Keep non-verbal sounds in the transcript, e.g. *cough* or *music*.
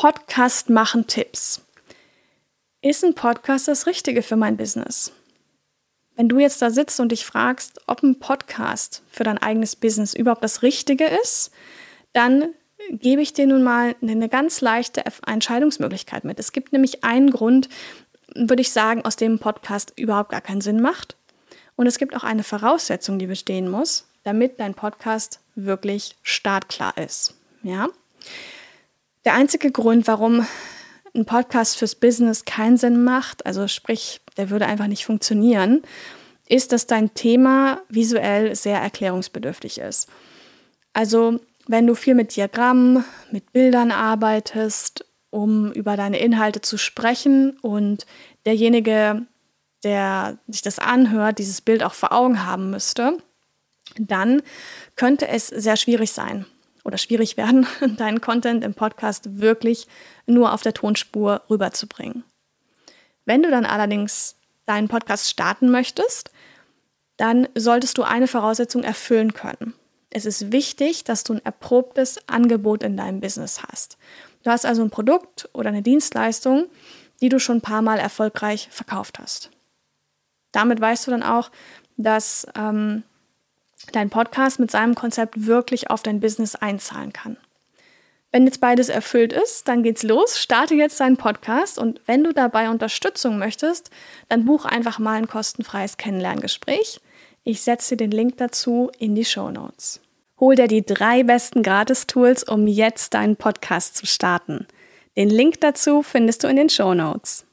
Podcast machen Tipps. Ist ein Podcast das Richtige für mein Business? Wenn du jetzt da sitzt und dich fragst, ob ein Podcast für dein eigenes Business überhaupt das Richtige ist, dann gebe ich dir nun mal eine ganz leichte Entscheidungsmöglichkeit mit. Es gibt nämlich einen Grund, würde ich sagen, aus dem ein Podcast überhaupt gar keinen Sinn macht. Und es gibt auch eine Voraussetzung, die bestehen muss, damit dein Podcast wirklich startklar ist. Ja? Der einzige Grund, warum ein Podcast fürs Business keinen Sinn macht, also sprich, der würde einfach nicht funktionieren, ist, dass dein Thema visuell sehr erklärungsbedürftig ist. Also wenn du viel mit Diagrammen, mit Bildern arbeitest, um über deine Inhalte zu sprechen und derjenige, der sich das anhört, dieses Bild auch vor Augen haben müsste, dann könnte es sehr schwierig sein oder schwierig werden, *laughs* deinen Content im Podcast wirklich nur auf der Tonspur rüberzubringen. Wenn du dann allerdings deinen Podcast starten möchtest, dann solltest du eine Voraussetzung erfüllen können. Es ist wichtig, dass du ein erprobtes Angebot in deinem Business hast. Du hast also ein Produkt oder eine Dienstleistung, die du schon ein paar Mal erfolgreich verkauft hast. Damit weißt du dann auch, dass ähm, dein Podcast mit seinem Konzept wirklich auf dein Business einzahlen kann. Wenn jetzt beides erfüllt ist, dann geht's los. Starte jetzt deinen Podcast und wenn du dabei Unterstützung möchtest, dann buch einfach mal ein kostenfreies Kennenlerngespräch. Ich setze dir den Link dazu in die Show Notes. Hol dir die drei besten Gratis-Tools, um jetzt deinen Podcast zu starten. Den Link dazu findest du in den Show Notes.